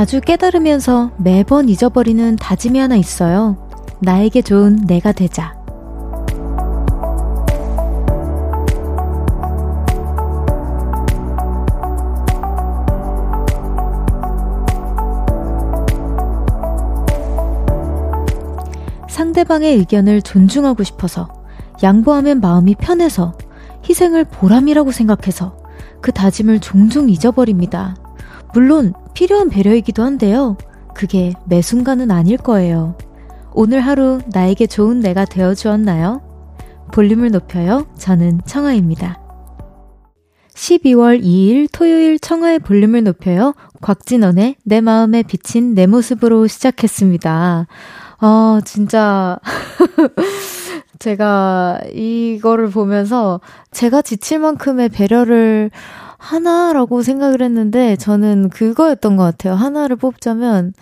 자주 깨달으면서 매번 잊어버리는 다짐이 하나 있어요. 나에게 좋은 내가 되자. 상대방의 의견을 존중하고 싶어서, 양보하면 마음이 편해서, 희생을 보람이라고 생각해서 그 다짐을 종종 잊어버립니다. 물론 필요한 배려이기도 한데요. 그게 매 순간은 아닐 거예요. 오늘 하루 나에게 좋은 내가 되어 주었나요? 볼륨을 높여요. 저는 청아입니다. 12월 2일 토요일 청하의 볼륨을 높여요. 곽진원의 내 마음에 비친 내 모습으로 시작했습니다. 아, 진짜. 제가 이거를 보면서 제가 지칠 만큼의 배려를 하나라고 생각을 했는데 저는 그거였던 것 같아요. 하나를 뽑자면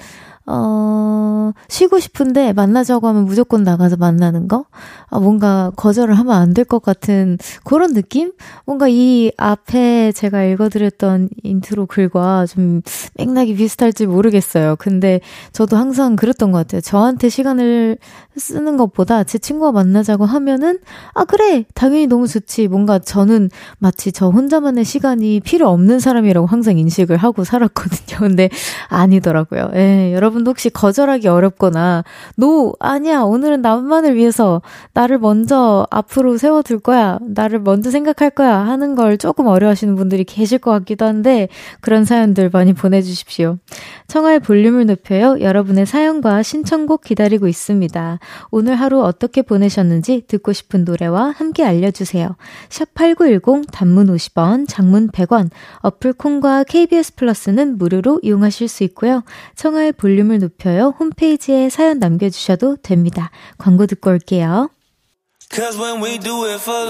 어, 쉬고 싶은데 만나자고 하면 무조건 나가서 만나는 거? 아, 뭔가 거절을 하면 안 될 것 같은 그런 느낌? 뭔가 이 앞에 제가 읽어드렸던 인트로 글과 좀 맥락이 비슷할지 모르겠어요. 근데 저도 항상 그랬던 것 같아요. 저한테 시간을 쓰는 것보다 제 친구와 만나자고 하면은, 아, 그래! 당연히 너무 좋지. 뭔가 저는 마치 저 혼자만의 시간이 필요 없는 사람이라고 항상 인식을 하고 살았거든요. 근데 아니더라고요. 예, 여러분 여러분도 혹시 거절하기 어렵거나, 노, 아니야, 오늘은 나만을 위해서 나를 먼저 앞으로 세워둘 거야, 나를 먼저 생각할 거야 하는 걸 조금 어려워하시는 분들이 계실 것 같기도 한데, 그런 사연들 많이 보내주십시오. 청하의 볼륨을 높여요. 여러분의 사연과 신청곡 기다리고 있습니다. 오늘 하루 어떻게 보내셨는지 듣고 싶은 노래와 함께 알려주세요. 샵 8910 단문 50원, 장문 100원, 어플 콩과 KBS 플러스는 무료로 이용하실 수 있고요. 청하의 볼륨 볼륨을 높여요. 홈페이지에 사연 남겨주셔도 됩니다. 광고 듣고 올게요.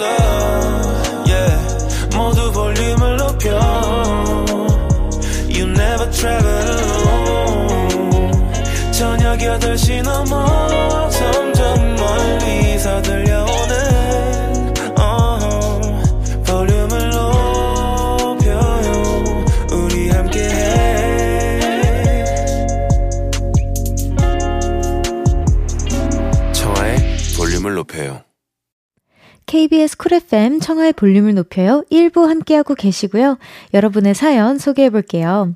Love, yeah. 모두 볼륨을 높여. You never travel alone. 저녁 8시 넘어 KBS 쿨 FM 청하의 볼륨을 높여요. 1부 함께하고 계시고요. 여러분의 사연 소개해 볼게요.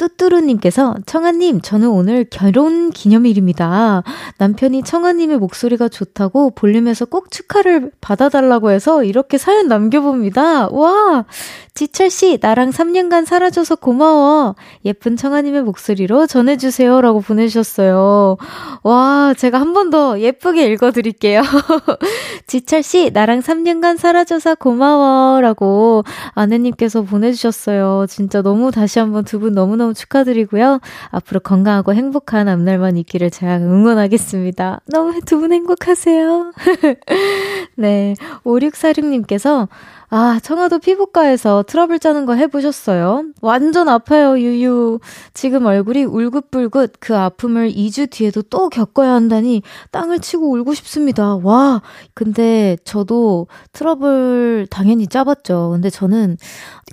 뚜뚜루님께서 청아님, 저는 오늘 결혼 기념일입니다. 남편이 청아님의 목소리가 좋다고 볼륨에서 꼭 축하를 받아달라고 해서 이렇게 사연 남겨봅니다. 와! 지철씨, 나랑 3년간 살아줘서 고마워. 예쁜 청아님의 목소리로 전해주세요. 라고 보내주셨어요. 와, 제가 한 번 더 예쁘게 읽어드릴게요. 지철씨, 나랑 3년간 살아줘서 고마워. 라고 아내님께서 보내주셨어요. 진짜 너무 다시 한번 두 분 너무너무 축하드리고요. 앞으로 건강하고 행복한 앞날만 있기를 제가 응원하겠습니다. 너무 두 분 행복하세요. 네. 5646님께서 아, 청아도 피부과에서 트러블 짜는 거 해보셨어요? 완전 아파요, 유유. 지금 얼굴이 울긋불긋 그 아픔을 2주 뒤에도 또 겪어야 한다니 땅을 치고 울고 싶습니다. 와, 근데 저도 트러블 당연히 짜봤죠. 근데 저는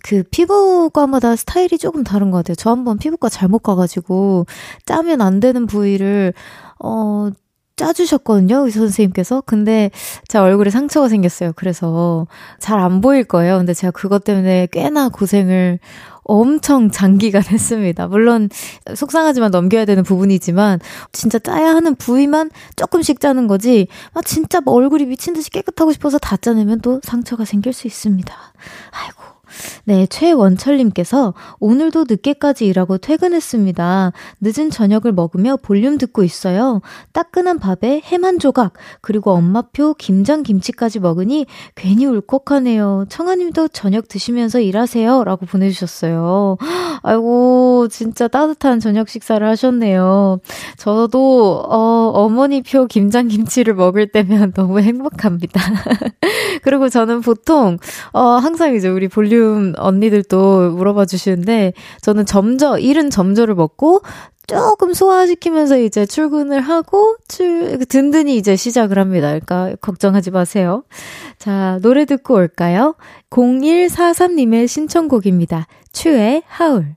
그 피부과마다 스타일이 조금 다른 것 같아요. 저 한번 피부과 잘못 가가지고 짜면 안 되는 부위를 어, 짜주셨거든요, 의사 선생님께서. 근데 제 얼굴에 상처가 생겼어요. 그래서 잘 안 보일 거예요. 근데 제가 그것 때문에 꽤나 고생을 엄청 장기간 했습니다. 물론 속상하지만 넘겨야 되는 부분이지만 진짜 짜야 하는 부위만 조금씩 짜는 거지. 아 진짜 뭐 얼굴이 미친 듯이 깨끗하고 싶어서 다 짜내면 또 상처가 생길 수 있습니다. 아이고 네, 최원철님께서 오늘도 늦게까지 일하고 퇴근했습니다. 늦은 저녁을 먹으며 볼륨 듣고 있어요. 따끈한 밥에 햄 한 조각, 그리고 엄마표 김장 김치까지 먹으니 괜히 울컥하네요. 청아님도 저녁 드시면서 일하세요. 라고 보내주셨어요. 아이고, 진짜 따뜻한 저녁 식사를 하셨네요. 저도, 어, 어머니표 김장 김치를 먹을 때면 너무 행복합니다. 그리고 저는 보통, 어, 항상 이제 우리 볼륨 볼륨 언니들도 물어봐 주시는데 저는 점저 일은 점저를 먹고 조금 소화시키면서 이제 출근을 하고 출 든든히 이제 시작을 합니다. 그러니까 걱정하지 마세요. 자, 노래 듣고 올까요? 0143님의 신청곡입니다. 추의 하울.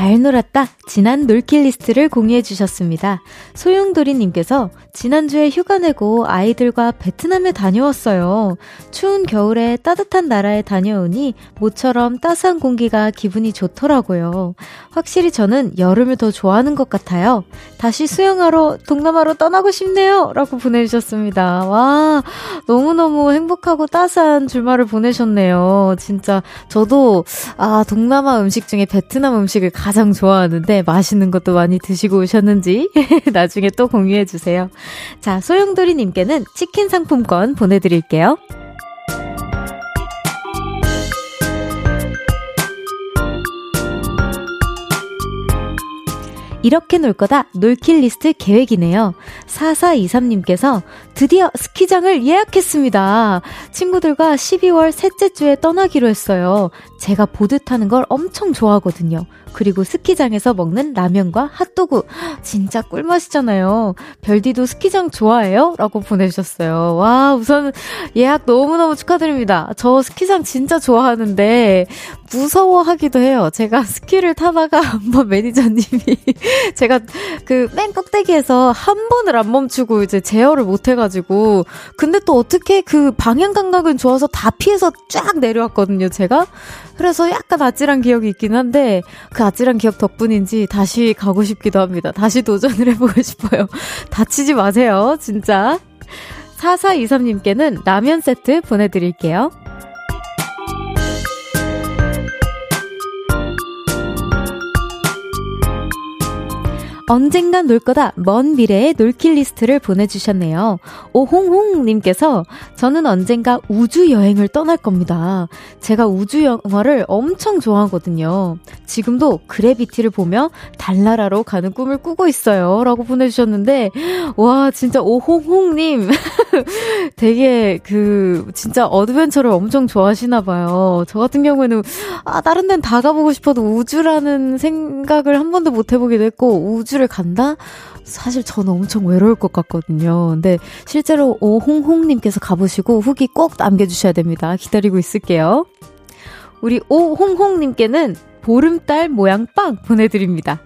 잘 놀았다. 지난 놀킬 리스트를 공유해 주셨습니다. 소용돌이님께서 지난주에 휴가 내고 아이들과 베트남에 다녀왔어요. 추운 겨울에 따뜻한 나라에 다녀오니 모처럼 따스한 공기가 기분이 좋더라고요. 확실히 저는 여름을 더 좋아하는 것 같아요. 다시 수영하러 동남아로 떠나고 싶네요. 라고 보내주셨습니다. 와, 너무너무 행복하고 따스한 주말을 보내셨네요. 진짜 저도 아, 동남아 음식 중에 베트남 음식을 가장 좋아하는데 맛있는 것도 많이 드시고 오셨는지 나중에 또 공유해 주세요. 자, 소용돌이님께는 치킨 상품권 보내드릴게요. 이렇게 놀 거다 놀킬 리스트 계획이네요. 4423님께서 드디어 스키장을 예약했습니다. 친구들과 12월 셋째 주에 떠나기로 했어요. 제가 보드 타는 걸 엄청 좋아하거든요. 그리고 스키장에서 먹는 라면과 핫도그. 진짜 꿀맛이잖아요. 별디도 스키장 좋아해요? 라고 보내주셨어요. 와, 우선 예약 너무너무 축하드립니다. 저 스키장 진짜 좋아하는데 무서워하기도 해요. 제가 스키를 타다가 한번 매니저님이 제가 그맨 꼭대기에서 한 번을 안 멈추고 이제 제어를 못 해가지고 근데 또 어떻게 그 방향 감각은 좋아서 다 피해서 쫙 내려왔거든요, 제가. 그래서 약간 아찔한 기억이 있긴 한데 그 아찔한 기억 덕분인지 다시 가고 싶기도 합니다. 다시 도전을 해보고 싶어요. 다치지 마세요, 진짜. 4423님께는 라면 세트 보내드릴게요. 언젠간 놀 거다 먼 미래의 놀킬 리스트를 보내주셨네요. 오홍홍님께서 저는 언젠가 우주 여행을 떠날 겁니다. 제가 우주 영화를 엄청 좋아하거든요. 지금도 Gravity를 보며 달나라로 가는 꿈을 꾸고 있어요. 라고 보내주셨는데, 와, 진짜 오홍홍님. 되게 그, 진짜 adventure를 엄청 좋아하시나봐요. 저 같은 경우에는, 아, 다른 데는 다 가보고 싶어도 우주라는 생각을 한 번도 못 해보기도 했고, 우주 호주를 간다? 사실 저는 엄청 외로울 것 같거든요. 근데 실제로 오홍홍님께서 가보시고 후기 꼭 남겨주셔야 됩니다. 기다리고 있을게요. 우리 오홍홍님께는 보름달 모양 빵 보내드립니다.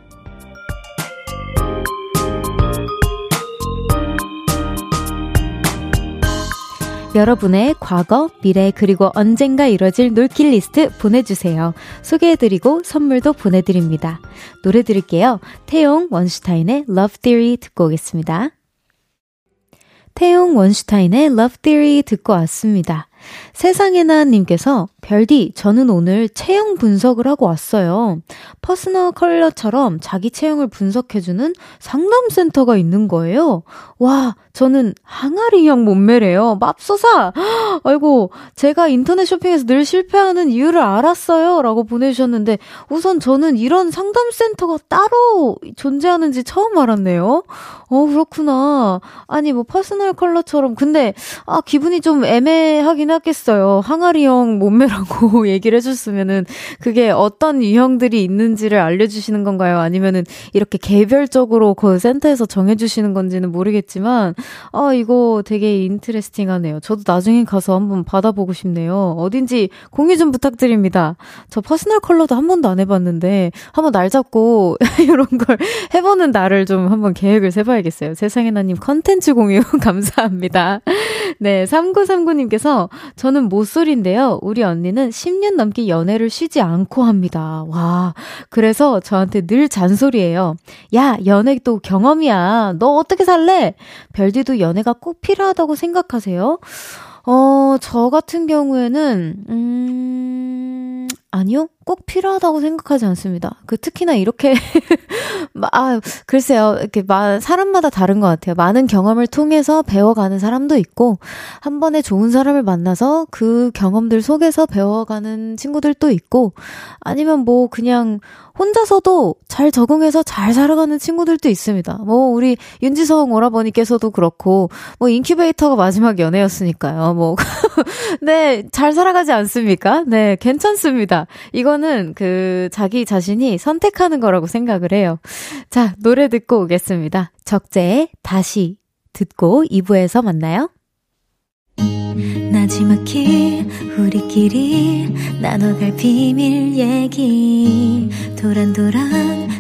여러분의 과거, 미래, 그리고 언젠가 이뤄질 놀킬 리스트 보내주세요. 소개해드리고 선물도 보내드립니다. 노래 들을게요. 태용 원슈타인의 Love Theory 듣고 오겠습니다. 태용 원슈타인의 Love Theory 듣고 왔습니다. 세상에나 님께서 별디, 저는 오늘 체형 분석을 하고 왔어요. personal color처럼 자기 체형을 분석해주는 상담센터가 있는 거예요. 와, 저는 항아리형 몸매래요. 맙소사! 아이고, 제가 인터넷 쇼핑에서 늘 실패하는 이유를 알았어요. 라고 보내주셨는데, 우선 저는 이런 상담센터가 따로 존재하는지 처음 알았네요. 어, 그렇구나. 아니, 뭐, personal color처럼. 근데, 아, 기분이 좀 애매하긴 하겠어요. 항아리형 몸매라고 얘기를 해줬으면은, 그게 어떤 유형들이 있는지를 알려주시는 건가요? 아니면은, 이렇게 개별적으로 그 센터에서 정해주시는 건지는 모르겠지만, 아, 이거 되게 interesting 하네요. 저도 나중에 가서 한번 받아보고 싶네요. 어딘지 공유 좀 부탁드립니다. 저 personal color도 한 번도 안 해봤는데, 한번 날 잡고 이런 걸 해보는 날을 좀 한번 계획을 세봐야겠어요. 세상에 나님 컨텐츠 공유 감사합니다. 네, 3939님께서 저는 모쏠인데요. 우리 언니는 10년 넘게 연애를 쉬지 않고 합니다. 와, 그래서 저한테 늘 잔소리해요. 야, 연애 또 경험이야. 너 어떻게 살래? 별 별디도 연애가 꼭 필요하다고 생각하세요? 어, 저 같은 경우에는, 음, 아니요. 꼭 필요하다고 생각하지 않습니다. 그 특히나 이렇게 아, 글쎄요. 이렇게 마, 사람마다 다른 것 같아요. 많은 경험을 통해서 배워가는 사람도 있고, 한 번에 좋은 사람을 만나서 그 경험들 속에서 배워가는 친구들도 있고, 아니면 뭐 그냥 혼자서도 잘 적응해서 잘 살아가는 친구들도 있습니다. 뭐, 우리 윤지성 오라버니께서도 그렇고, 뭐, 인큐베이터가 마지막 연애였으니까요. 뭐, 네, 잘 살아가지 않습니까? 네, 괜찮습니다. 이거는 그, 자기 자신이 선택하는 거라고 생각을 해요. 자, 노래 듣고 오겠습니다. 적재의 다시 듣고 2부에서 만나요. 나지막히 우리끼리 나눠갈 비밀 얘기 도란도란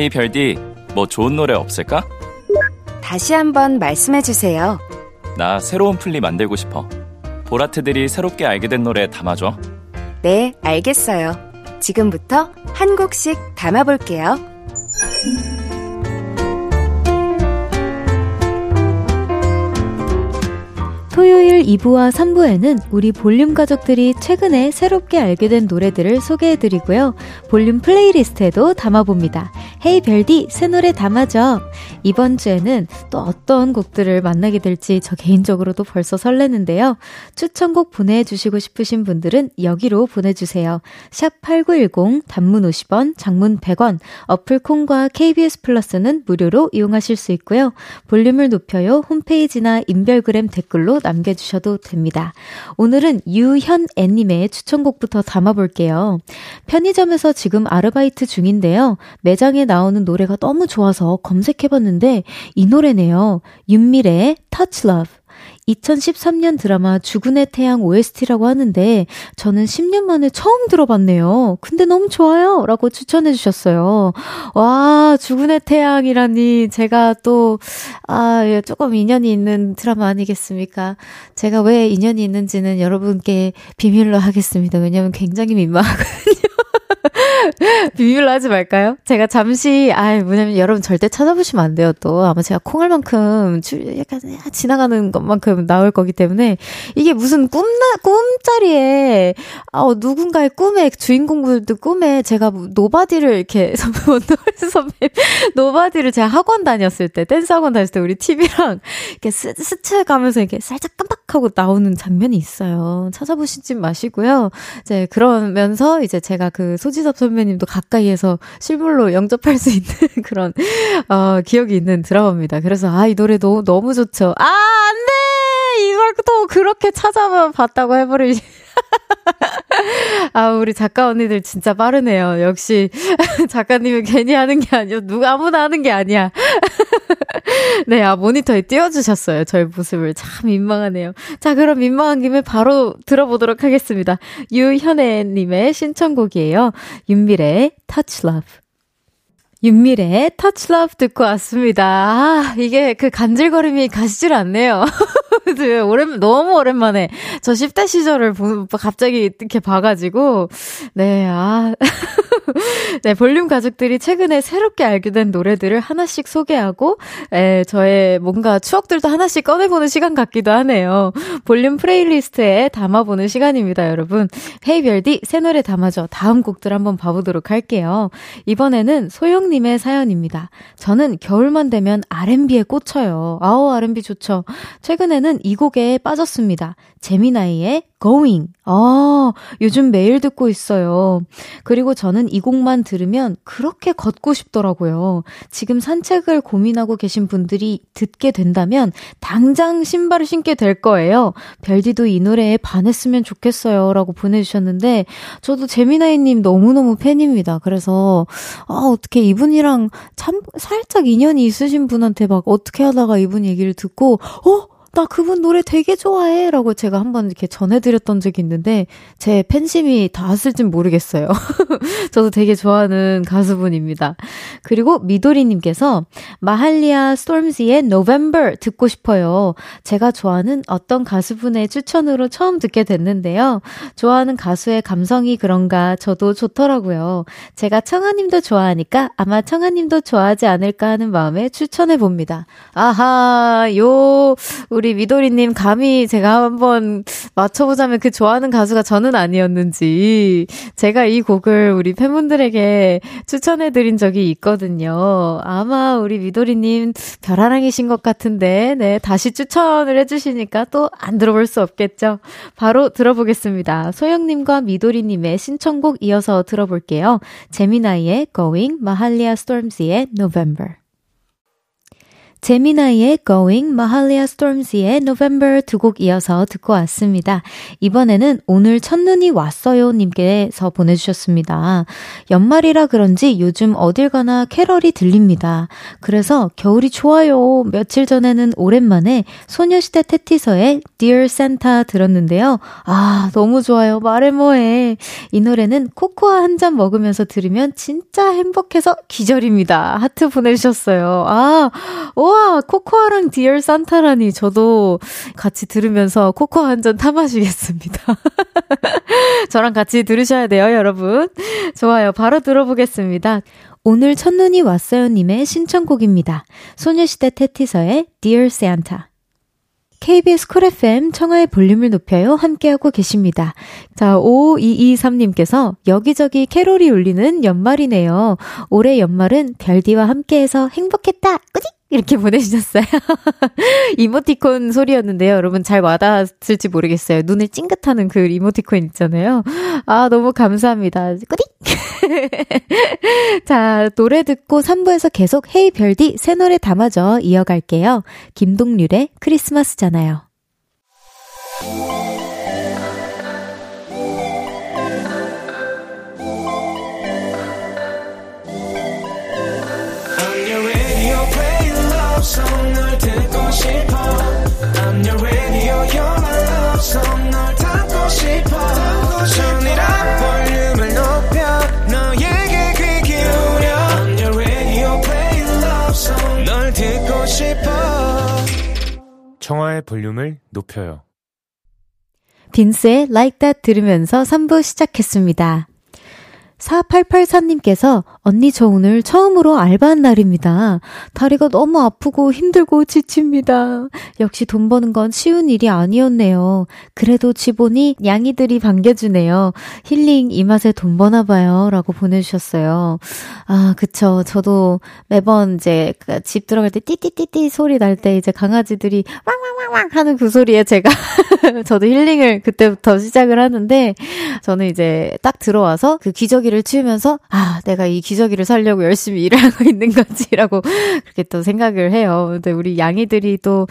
헤이 별디, 뭐 좋은 노래 없을까? 다시 한번 말씀해 주세요. 나 새로운 플리 만들고 싶어. 보라트들이 새롭게 알게 된 노래 담아줘. 네, 알겠어요. 지금부터 한 곡씩 담아볼게요. 토요일 2부와 3부에는 우리 볼륨 가족들이 최근에 새롭게 알게 된 노래들을 소개해드리고요. 볼륨 playlist에도 담아봅니다. hey 별디, 새 노래 담아줘. 이번 주에는 또 어떤 곡들을 만나게 될지 저 개인적으로도 벌써 설레는데요. 추천곡 보내주시고 싶으신 분들은 여기로 보내주세요. 샵 8910, 단문 50원, 장문 100원, 어플 콩과 KBS 플러스는 무료로 이용하실 수 있고요. 볼륨을 높여요. 홈페이지나 인별그램 댓글로 남겨주셔도 됩니다. 오늘은 유현애님의 추천곡부터 담아볼게요. 편의점에서 지금 아르바이트 중인데요. 매장에 나오는 노래가 너무 좋아서 검색해봤는데 이 노래네요. 윤미래의 Touch Love. 2013년 드라마 죽은의 태양 OST라고 하는데 저는 10년 만에 처음 들어봤네요. 근데 너무 좋아요. 라고 추천해 주셨어요. 와, 죽은의 태양이라니 제가 또, 아, 예, 조금 인연이 있는 드라마 아니겠습니까? 제가 왜 인연이 있는지는 여러분께 비밀로 하겠습니다. 왜냐면 굉장히 민망하거든요. 비밀로 하지 말까요? 제가 잠시, 아, 뭐냐면 여러분 절대 찾아보시면 안 돼요, 또. 아마 제가 콩알만큼, 약간 지나가는 것만큼 나올 거기 때문에, 이게 무슨 꿈나, 꿈자리에, 어, 누군가의 꿈에, 주인공들도 꿈에 제가 Nobody를 이렇게, 원더걸스 선배, Nobody를 제가 학원 다녔을 때, 댄스 학원 다녔을 때 우리 TV랑 이렇게 스, 스쳐 가면서 이렇게 살짝 깜빡 하고 나오는 장면이 있어요. 찾아보시지 마시고요. 이제 그러면서 이제 제가 그 소지섭 선배님도 가까이에서 실물로 영접할 수 있는 그런, 어, 기억이 있는 드라마입니다. 그래서, 아, 이 노래 도 너무 좋죠. 아, 안 돼! 이걸 또 그렇게 찾아봤다고 해버리지. 아, 우리 작가 언니들 진짜 빠르네요. 역시 작가님이 괜히 하는 게 아니야. 누가 아무나 하는 게 아니야. 네, 아, 모니터에 띄워주셨어요. 저의 모습을. 참 민망하네요. 자, 그럼 민망한 김에 바로 들어보도록 하겠습니다. 유현애님의 신청곡이에요. 윤미래의 Touch Love. 윤미래의 Touch Love 듣고 왔습니다. 아, 이게 그 간질거림이 가시질 않네요. 오랜, 너무 오랜만에 저 10대 시절을 보, 갑자기 이렇게 봐가지고, 네, 아. 네, 볼륨 가족들이 최근에 새롭게 알게 된 노래들을 하나씩 소개하고, 에, 저의 뭔가 추억들도 하나씩 꺼내보는 시간 같기도 하네요. 볼륨 playlist에 담아보는 시간입니다, 여러분. Hey 별디, 새 노래 담아줘. 다음 곡들 한번 봐보도록 할게요. 이번에는 소영님의 사연입니다. 저는 겨울만 되면 R&B에 꽂혀요. 아우, R&B 좋죠. 최근에는 이 곡에 빠졌습니다. 재미나이의 Going. 아, 요즘 매일 듣고 있어요. 그리고 저는 이 곡만 들으면 그렇게 걷고 싶더라고요. 지금 산책을 고민하고 계신 분들이 듣게 된다면 당장 신발을 신게 될 거예요. 별디도 이 노래에 반했으면 좋겠어요. 라고 보내주셨는데, 저도 재미나이님 너무너무 팬입니다. 그래서, 아, 어떻게 이분이랑 참 살짝 인연이 있으신 분한테 막 어떻게 하다가 이분 얘기를 듣고, 어? 나 그분 노래 되게 좋아해. 라고 제가 한번 이렇게 전해드렸던 적이 있는데, 제 팬심이 닿았을진 모르겠어요. 저도 되게 좋아하는 가수분입니다. 그리고 미도리님께서, 마할리아 스톰즈의 November 듣고 싶어요. 제가 좋아하는 어떤 가수분의 추천으로 처음 듣게 됐는데요. 좋아하는 가수의 감성이 그런가 저도 좋더라고요. 제가 청아님도 좋아하니까 아마 청아님도 좋아하지 않을까 하는 마음에 추천해 봅니다. 아하, 요, 미도리님 감히 제가 한번 맞춰보자면 그 좋아하는 가수가 저는 아니었는지 제가 이 곡을 우리 팬분들에게 추천해드린 적이 있거든요. 아마 우리 미도리님 별하랑이신 것 같은데, 네, 다시 추천을 해주시니까 또 안 들어볼 수 없겠죠. 바로 들어보겠습니다. 소영님과 미도리님의 신청곡 이어서 들어볼게요. 제미나이의 Going, 마할리아 스톰지의 November. 제미나이의 Going, 마할리아 스톰지의 November 두 곡 이어서 듣고 왔습니다. 이번에는 오늘 첫눈이 왔어요 님께서 보내주셨습니다. 연말이라 그런지 요즘 어딜 가나 캐럴이 들립니다. 그래서 겨울이 좋아요. 며칠 전에는 오랜만에 소녀시대 태티서의 Dear Santa 들었는데요. 아, 너무 좋아요. 말해 뭐해. 이 노래는 코코아 한 잔 먹으면서 들으면 진짜 행복해서 기절입니다. 하트 보내주셨어요. 아, 우와, 코코아랑 Dear Santa라니. 저도 같이 들으면서 코코아 한 잔 타마시겠습니다. 저랑 같이 들으셔야 돼요, 여러분. 좋아요. 바로 들어보겠습니다. 오늘 첫눈이 왔어요님의 신청곡입니다. 소녀시대 태티서의 Dear Santa. KBS Cool FM 청하의 볼륨을 높여요 함께하고 계십니다. 자, 5223님께서 여기저기 캐롤이 울리는 연말이네요. 올해 연말은 별디와 함께해서 행복했다. 꾸직! 이렇게 보내주셨어요. 이모티콘 소리였는데요. 여러분 잘 와닿았을지 모르겠어요. 눈을 찡긋하는 그 이모티콘 있잖아요. 아, 너무 감사합니다. 꾸직! 자, 노래 듣고 3부에서 계속 Hey 별디 새 노래 담아줘 이어갈게요. 김동률의 크리스마스잖아요. 볼륨을 높여요 빈스의 Like That 들으면서 3부 시작했습니다. 4884님께서 언니 저 오늘 처음으로 알바한 날입니다. 다리가 너무 아프고 힘들고 지칩니다. 역시 돈 버는 건 쉬운 일이 아니었네요. 그래도 지보니 양이들이 반겨주네요. 힐링 이 맛에 돈 버나 봐요. 라고 보내주셨어요. 아, 그쵸. 저도 매번 이제 그집 들어갈 때 띠띠띠띠 소리 날 때 이제 강아지들이 왕왕왕왕 하는 그 소리에 제가 저도 힐링을 그때부터 시작을 하는데 저는 이제 딱 들어와서 그 기저귀 를 치우면서 아, 내가 이 기저귀를 살려고 열심히 일을 하고 있는 거지라고 그렇게 또 생각을 해요. 근데 우리 양이들이 또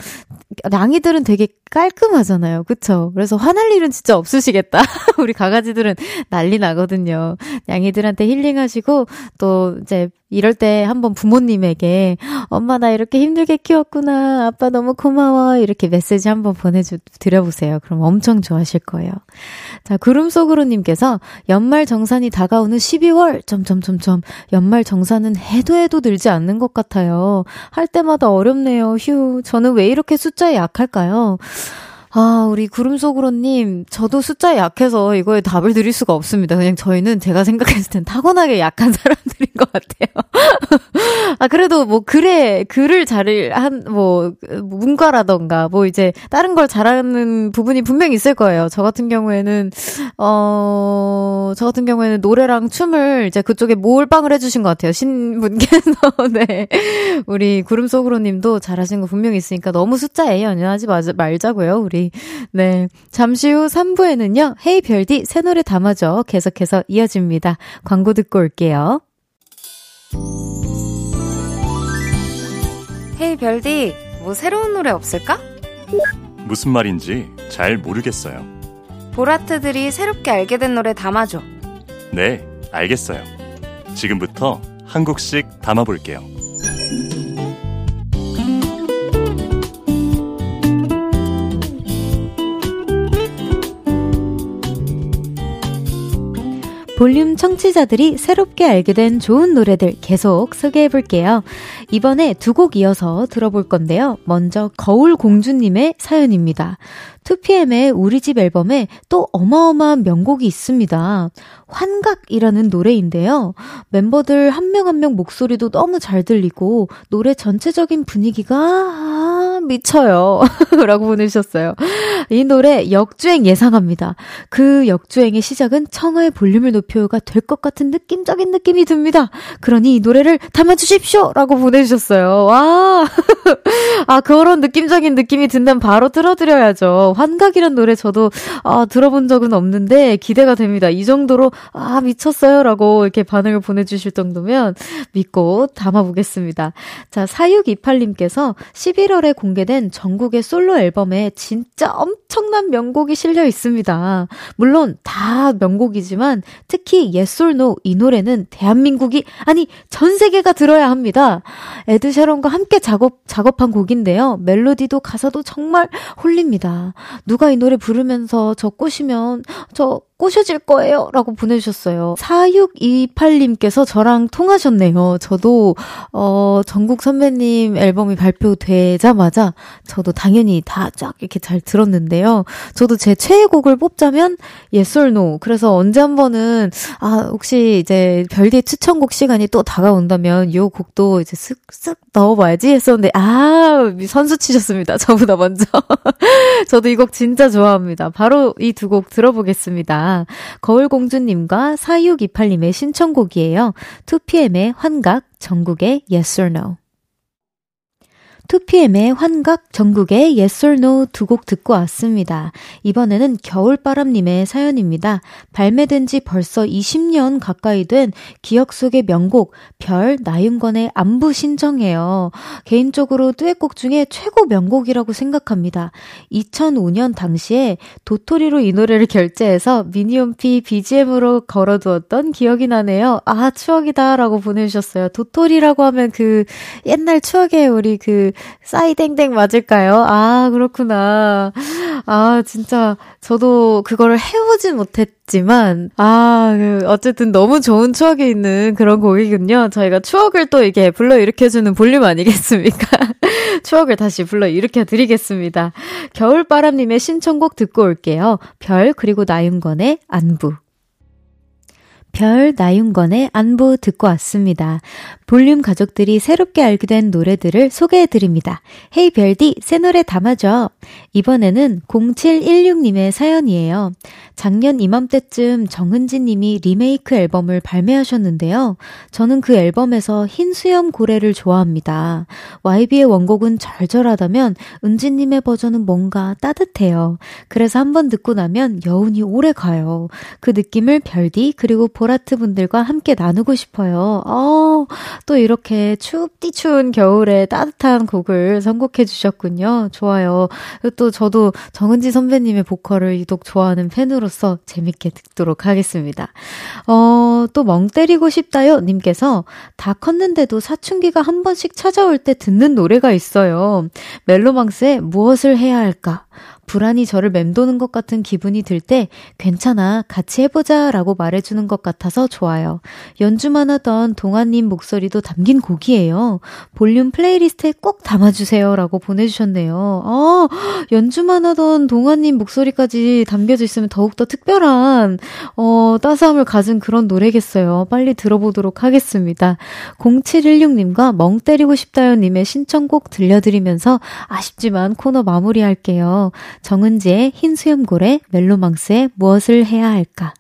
양이들은 되게 깔끔하잖아요. 그쵸? 그래서 화날 일은 진짜 없으시겠다. 우리 강아지들은 난리 나거든요. 양이들한테 힐링하시고 또 이제 이럴 때 한번 부모님에게 엄마 나 이렇게 힘들게 키웠구나. 아빠 너무 고마워. 이렇게 메시지 한번 보내주 드려보세요. 그럼 엄청 좋아하실 거예요. 자, 구름 속으로 님께서 연말 정산이 다가오는 12월 점점점점 연말 정산은 해도 해도 늘지 않는 것 같아요. 할 때마다 어렵네요. 휴. 저는 왜 이렇게 숫자에 약할까요? 아, 우리 구름속으로님, 저도 숫자에 약해서 이거에 답을 드릴 수가 없습니다. 그냥 저희는 제가 생각했을 땐 타고나게 약한 사람들인 것 같아요. 아, 그래도 뭐, 글에, 글을 잘, 한, 뭐, 문과라던가, 뭐 이제, 다른 걸 잘하는 부분이 분명히 있을 거예요. 저 같은 경우에는, 어, 저 같은 경우에는 노래랑 춤을 이제 그쪽에 몰빵을 해주신 것 같아요. 신분께서. 네. 우리 구름속으로님도 잘하신 거 분명히 있으니까 너무 숫자에 연연하지 말자고요. 우리 저희. 네. 잠시 후 3부에는요, 헤이 별디 새 노래 담아줘 계속해서 이어집니다. 광고 듣고 올게요. 헤이 별디, 뭐 새로운 노래 없을까? 무슨 말인지 잘 모르겠어요. 보라트들이 새롭게 알게 된 노래 담아줘. 네, 알겠어요. 지금부터 한 곡씩 담아볼게요. 볼륨 청취자들이 새롭게 알게 된 좋은 노래들 계속 소개해 볼게요. 이번에 두 곡 이어서 들어볼 건데요. 먼저 거울공주님의 사연입니다. 2PM의 우리 집 앨범에 또 어마어마한 명곡이 있습니다. 환각이라는 노래인데요. 멤버들 한명 한 명 목소리도 너무 잘 들리고 노래 전체적인 분위기가 아, 미쳐요. 라고 보내주셨어요. 이 노래 역주행 예상합니다. 그 역주행의 시작은 청하의 볼륨을 높여가 될 것 같은 느낌적인 느낌이 듭니다. 그러니 이 노래를 담아주십시오! 라고 보내주셨어요. 와. 아, 그런 느낌적인 느낌이 든다면 바로 틀어드려야죠. 환각이란 노래 저도 아, 들어본 적은 없는데 기대가 됩니다. 이 정도로 아, 미쳤어요. 라고 이렇게 반응을 보내 주실 정도면 믿고 담아 보겠습니다. 자, 4628님께서 11월에 공개된 전국의 솔로 앨범에 진짜 엄청난 명곡이 실려 있습니다. 물론 다 명곡이지만 특히 Yes or No 이 노래는 대한민국이 아니 전 세계가 들어야 합니다. 에드셔런과 함께 작업 작업한 곡인데요. 멜로디도 가사도 정말 홀립니다. 누가 이 노래 부르면서 저 꼬시면 저 꼬셔질 거예요. 라고 보내주셨어요. 4628님께서 저랑 통하셨네요. 저도, 어, 전국 선배님 앨범이 발표되자마자 저도 당연히 다 쫙 이렇게 잘 들었는데요. 저도 제 최애 곡을 뽑자면 Yes or No. 그래서 언제 한 번은, 아, 혹시 이제 별디 추천곡 시간이 또 다가온다면 이 곡도 이제 쓱쓱 넣어봐야지 했었는데, 아, 선수 치셨습니다. 저보다 먼저. 저도 이 곡 진짜 좋아합니다. 바로 이 두 곡 들어보겠습니다. 거울공주님과 4628님의 신청곡이에요. 2PM의 환각, 전국의 Yes or No. 2PM의 환각, 전국의 Yes or No 두 곡 듣고 왔습니다. 이번에는 겨울바람님의 사연입니다. 발매된 지 벌써 20년 가까이 된 기억 속의 명곡, 별, 나윤건의 안부 신청해요. 개인적으로 듀엣곡 중에 최고 명곡이라고 생각합니다. 2005년 당시에 도토리로 이 노래를 결제해서 미니홈피 BGM으로 걸어두었던 기억이 나네요. 아, 추억이다. 라고 보내주셨어요. 도토리라고 하면 그 옛날 추억의 우리 그 싸이땡땡 맞을까요? 아, 그렇구나. 아, 진짜, 저도 그거를 해오진 못했지만, 아, 그 어쨌든 너무 좋은 추억이 있는 그런 곡이군요. 저희가 추억을 또 이게 불러일으켜주는 볼륨 아니겠습니까? 추억을 다시 불러일으켜 드리겠습니다. 겨울바람님의 신청곡 듣고 올게요. 별, 그리고 나윤건의 안부. 별 나윤건의 안부 듣고 왔습니다. 볼륨 가족들이 새롭게 알게 된 노래들을 소개해 드립니다. 헤이 별디, 새 노래 담아줘. 이번에는 0716님의 사연이에요. 작년 이맘때쯤 정은지 님이 리메이크 앨범을 발매하셨는데요. 저는 그 앨범에서 흰 수염 고래를 좋아합니다. YB의 원곡은 절절하다면 은지 님의 버전은 뭔가 따뜻해요. 그래서 한번 듣고 나면 여운이 오래 가요. 그 느낌을 별디 그리고 보라트 분들과 함께 나누고 싶어요. 어, 또 이렇게 춥디 추운 겨울에 따뜻한 곡을 선곡해 주셨군요. 좋아요. 또 저도 정은지 선배님의 보컬을 유독 좋아하는 팬으로서 재밌게 듣도록 하겠습니다. 어, 또 멍 때리고 싶다요 님께서 다 컸는데도 사춘기가 한 번씩 찾아올 때 듣는 노래가 있어요. 멜로망스의 무엇을 해야 할까? 불안이 저를 맴도는 것 같은 기분이 들 때 괜찮아 같이 해보자 라고 말해주는 것 같아서 좋아요. 연주만 하던 동환님 목소리도 담긴 곡이에요. 볼륨 playlist에 꼭 담아주세요 라고 보내주셨네요. 아, 연주만 하던 동환님 목소리까지 담겨져 있으면 더욱더 특별한, 어, 따스함을 가진 그런 노래겠어요. 빨리 들어보도록 하겠습니다. 0716님과 멍 때리고 싶다요 님의 신청곡 들려드리면서 아쉽지만 코너 마무리할게요. 정은지의 흰 수염고래, 멜로망스의 무엇을 해야 할까?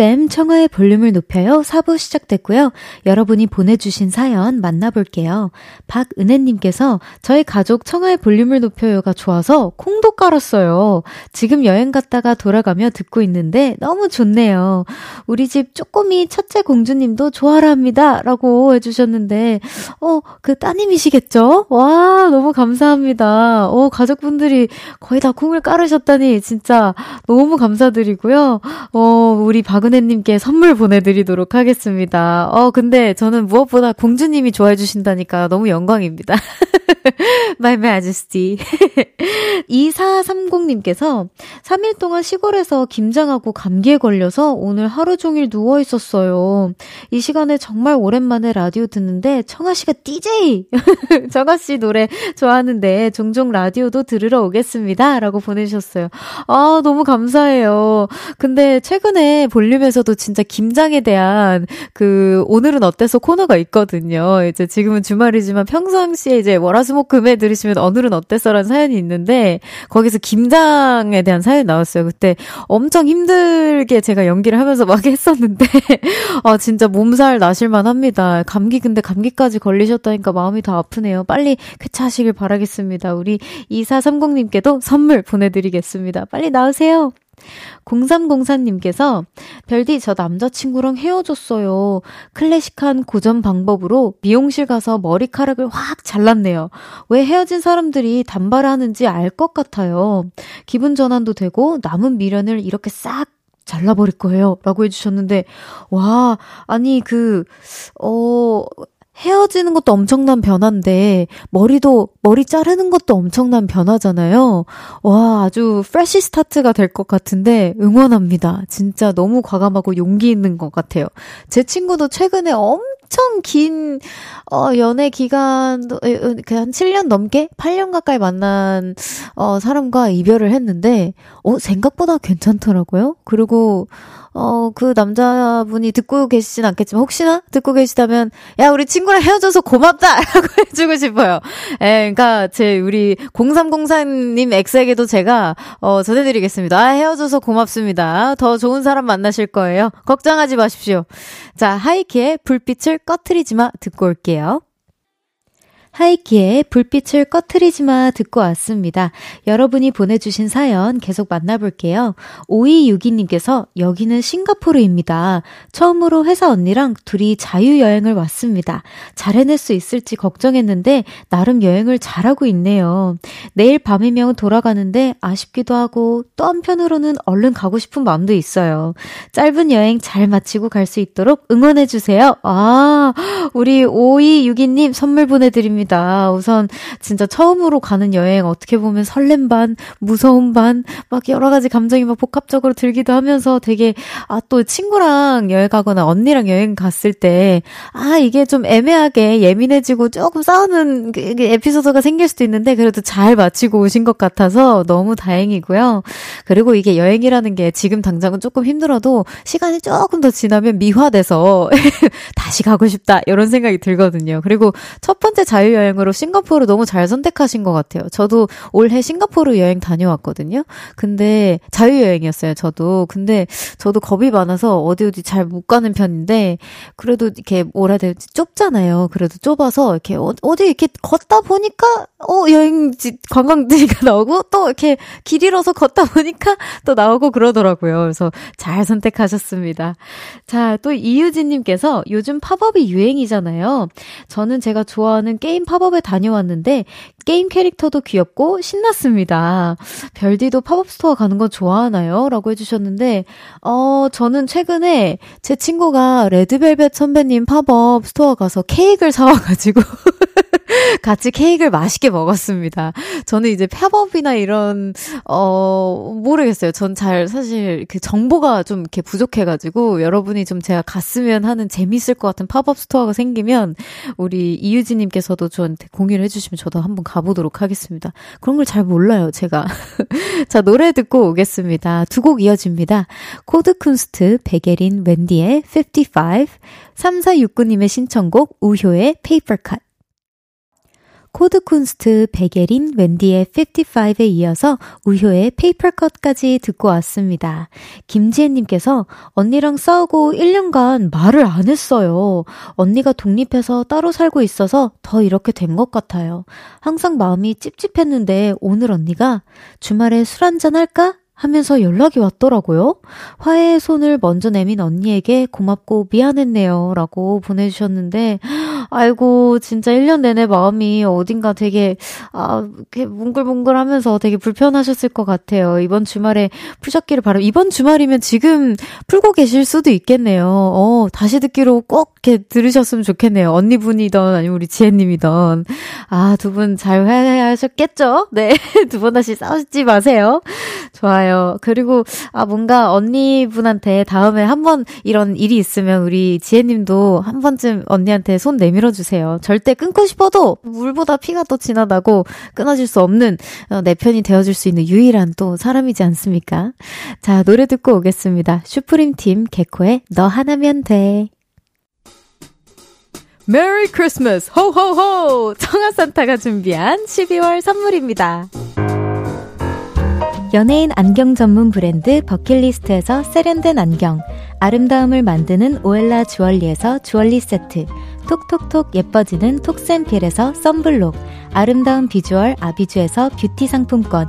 FM 청하의 볼륨을 높여요. 4부 시작됐고요. 여러분이 보내주신 사연 만나볼게요. 박은혜님께서 저희 가족 청하의 볼륨을 높여요가 좋아서 콩도 깔았어요. 지금 여행 갔다가 돌아가며 듣고 있는데 너무 좋네요. 우리 집 쪼꼬미 첫째 공주님도 좋아라 합니다. 라고 해주셨는데, 어, 그 따님이시겠죠? 와, 너무 감사합니다. 어, 가족분들이 거의 다 콩을 깔으셨다니 진짜 너무 감사드리고요. 어, 우리 박은 혜님께 선물 보내드리도록 하겠습니다. 어, 근데 저는 무엇보다 공주님이 좋아해 주신다니까 너무 영광입니다. 말매 아저씨. 2430님께서 3일 동안 시골에서 김장하고 감기에 걸려서 오늘 하루 종일 누워 있었어요. 이 시간에 정말 오랜만에 라디오 듣는데 청아 씨가 DJ! 정아 씨 노래 좋아하는데 종종 라디오도 들으러 오겠습니다. 라고 보내주셨어요. 아, 너무 감사해요. 근데 최근에 볼륨 에서도 진짜 김장에 대한 그 오늘은 어때서 코너가 있거든요. 이제 지금은 주말이지만 평상시에 이제 월화수목금에 들으시면 오늘은 어땠어라는 사연이 있는데 거기서 김장에 대한 사연이 나왔어요. 그때 엄청 힘들게 제가 연기를 하면서 막 했었는데 아 진짜 몸살 나실만 합니다. 감기 근데 감기까지 걸리셨다니까 마음이 더 아프네요. 빨리 쾌차하시길 바라겠습니다. 우리 2430님께도 선물 보내드리겠습니다. 빨리 나으세요. 0304님께서 별디 저 남자친구랑 헤어졌어요. 클래식한 고전 방법으로 미용실 가서 머리카락을 확 잘랐네요. 왜 헤어진 사람들이 단발하는지 알 것 같아요. 기분 전환도 되고 남은 미련을 이렇게 싹 잘라버릴 거예요. 라고 해주셨는데, 와, 아니, 그, 어, 헤어지는 것도 엄청난 변화인데, 머리도, 머리 자르는 것도 엄청난 변화잖아요. 와, 아주 프레시 스타트가 될 것 같은데, 응원합니다. 진짜 너무 과감하고 용기 있는 것 같아요. 제 친구도 최근에 엄청 긴, 어, 연애 기간도, 그한 7년 넘게? 8년 가까이 만난, 어, 사람과 이별을 했는데, 어, 생각보다 괜찮더라고요. 그리고, 어, 그 남자분이 듣고 계시진 않겠지만, 혹시나 듣고 계시다면, 야, 우리 친구랑 헤어져서 고맙다! 라고 해주고 싶어요. 예, 그니까, 제, 우리 0304님 엑스에게도 제가, 어, 전해드리겠습니다. 아, 헤어져서 고맙습니다. 더 좋은 사람 만나실 거예요. 걱정하지 마십시오. 자, 하이키의 불빛을 꺼트리지 마 듣고 올게요. 하이키의 불빛을 꺼트리지 마 듣고 왔습니다. 여러분이 보내주신 사연 계속 만나볼게요. 5262님께서 여기는 싱가포르입니다. 처음으로 회사 언니랑 둘이 자유여행을 왔습니다. 잘 해낼 수 있을지 걱정했는데 나름 여행을 잘하고 있네요. 내일 밤이면 돌아가는데 아쉽기도 하고 또 한편으로는 얼른 가고 싶은 마음도 있어요. 짧은 여행 잘 마치고 갈 수 있도록 응원해주세요. 아, 우리 5262님 선물 보내드립니다. 감사합니다. 우선 진짜 처음으로 가는 여행 어떻게 보면 설렘 반, 무서움 반, 막 여러 가지 감정이 막 복합적으로 들기도 하면서 되게 아 또 친구랑 여행 가거나 언니랑 여행 갔을 때 아 이게 좀 애매하게 예민해지고 조금 싸우는 그, 그 에피소드가 생길 수도 있는데 그래도 잘 마치고 오신 것 같아서 너무 다행이고요. 그리고 이게 여행이라는 게 지금 당장은 조금 힘들어도 시간이 조금 더 지나면 미화돼서 다시 가고 싶다 이런 생각이 들거든요. 그리고 첫 번째 자유 자유여행으로 싱가포르 너무 잘 선택하신 것 같아요. 저도 올해 싱가포르 여행 다녀왔거든요. 근데 자유여행이었어요, 저도. 근데 저도 겁이 많아서 어디 어디 잘 못 가는 편인데 그래도 이렇게 뭐라 해야 되지? 좁잖아요. 그래도 좁아서 이렇게 어, 어디 이렇게 걷다 보니까 어 여행지 관광지가 나오고 또 이렇게 길 잃어서 걷다 보니까 또 나오고 그러더라고요. 그래서 잘 선택하셨습니다. 자, 또 이유진님께서 요즘 pop-up이 유행이잖아요. 저는 제가 좋아하는 게임 게임 pop-up에 다녀왔는데 게임 캐릭터도 귀엽고 신났습니다. 별디도 pop-up store 가는 거 좋아하나요? 라고 해주셨는데, 어, 저는 최근에 제 친구가 레드벨벳 선배님 pop-up store 가서 케이크를 사와가지고 같이 케이크를 맛있게 먹었습니다. 저는 이제 pop-up이나 이런, 어, 모르겠어요. 전 잘 사실 그 정보가 좀 이렇게 부족해가지고 여러분이 좀 제가 갔으면 하는 재밌을 것 같은 pop-up store가 생기면 우리 이유진님께서도 저한테 공유를 해주시면 저도 한번 가보도록 하겠습니다. 그런 걸 잘 몰라요, 제가. 자, 노래 듣고 오겠습니다. 두 곡 이어집니다. 코드쿤스트, 백예린, 웬디의 55, 3469님의 신청곡, 우효의 Paper Cut. 코드쿤스트 백예린 웬디의 55에 이어서 우효의 Paper Cut까지 듣고 왔습니다. 김지혜님께서 언니랑 싸우고 1년간 말을 안 했어요. 언니가 독립해서 따로 살고 있어서 더 이렇게 된 것 같아요. 항상 마음이 찝찝했는데 오늘 언니가 주말에 술 한잔 할까? 하면서 연락이 왔더라고요. 화해의 손을 먼저 내민 언니에게 고맙고 미안했네요. 라고 보내주셨는데, 아이고, 진짜 1년 내내 마음이 어딘가 되게, 아, 이렇게 뭉글뭉글 하면서 되게 불편하셨을 것 같아요. 이번 주말에 푸셨기를 바라 이번 주말이면 지금 풀고 계실 수도 있겠네요. 어, 다시 듣기로 꼭 이렇게 들으셨으면 좋겠네요. 언니분이던 아니면 우리 지혜님이던. 아, 두 분 잘 화해하셨겠죠? 네. 두 번 다시 싸우지 마세요. 좋아요. 그리고, 아, 뭔가 언니분한테 다음에 한번 이런 일이 있으면 우리 지혜님도 한 번쯤 언니한테 손 내밀어 주세요. 절대 끊고 싶어도 물보다 피가 더 진하다고 끊어질 수 없는 어, 내 편이 되어줄 수 있는 유일한 또 사람이지 않습니까? 자, 노래 듣고 오겠습니다. 슈프림 팀 개코의 너 하나면 돼. Merry Christmas 호호호 청하산타가 준비한 12월 선물입니다. 연예인 안경 전문 브랜드 버킷리스트에서 세련된 안경, 아름다움을 만드는 오엘라 주얼리에서 주얼리 세트, 톡톡톡 예뻐지는 톡센필에서 썬블록, 아름다운 비주얼 아비주에서 뷰티 상품권,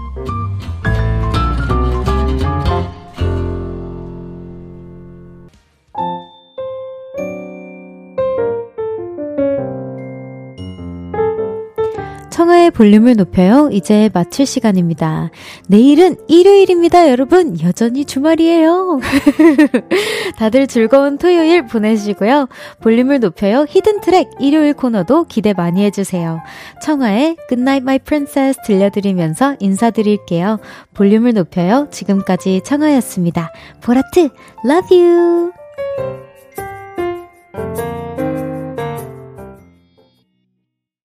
청하의 볼륨을 높여요. 이제 마칠 시간입니다. 내일은 일요일입니다, 여러분. 여전히 주말이에요. 다들 즐거운 토요일 보내시고요. 볼륨을 높여요. 히든 트랙 일요일 코너도 기대 많이 해주세요. 청하의 Goodnight My Princess 들려드리면서 인사드릴게요. 볼륨을 높여요. 지금까지 청하였습니다. 보라트, love you!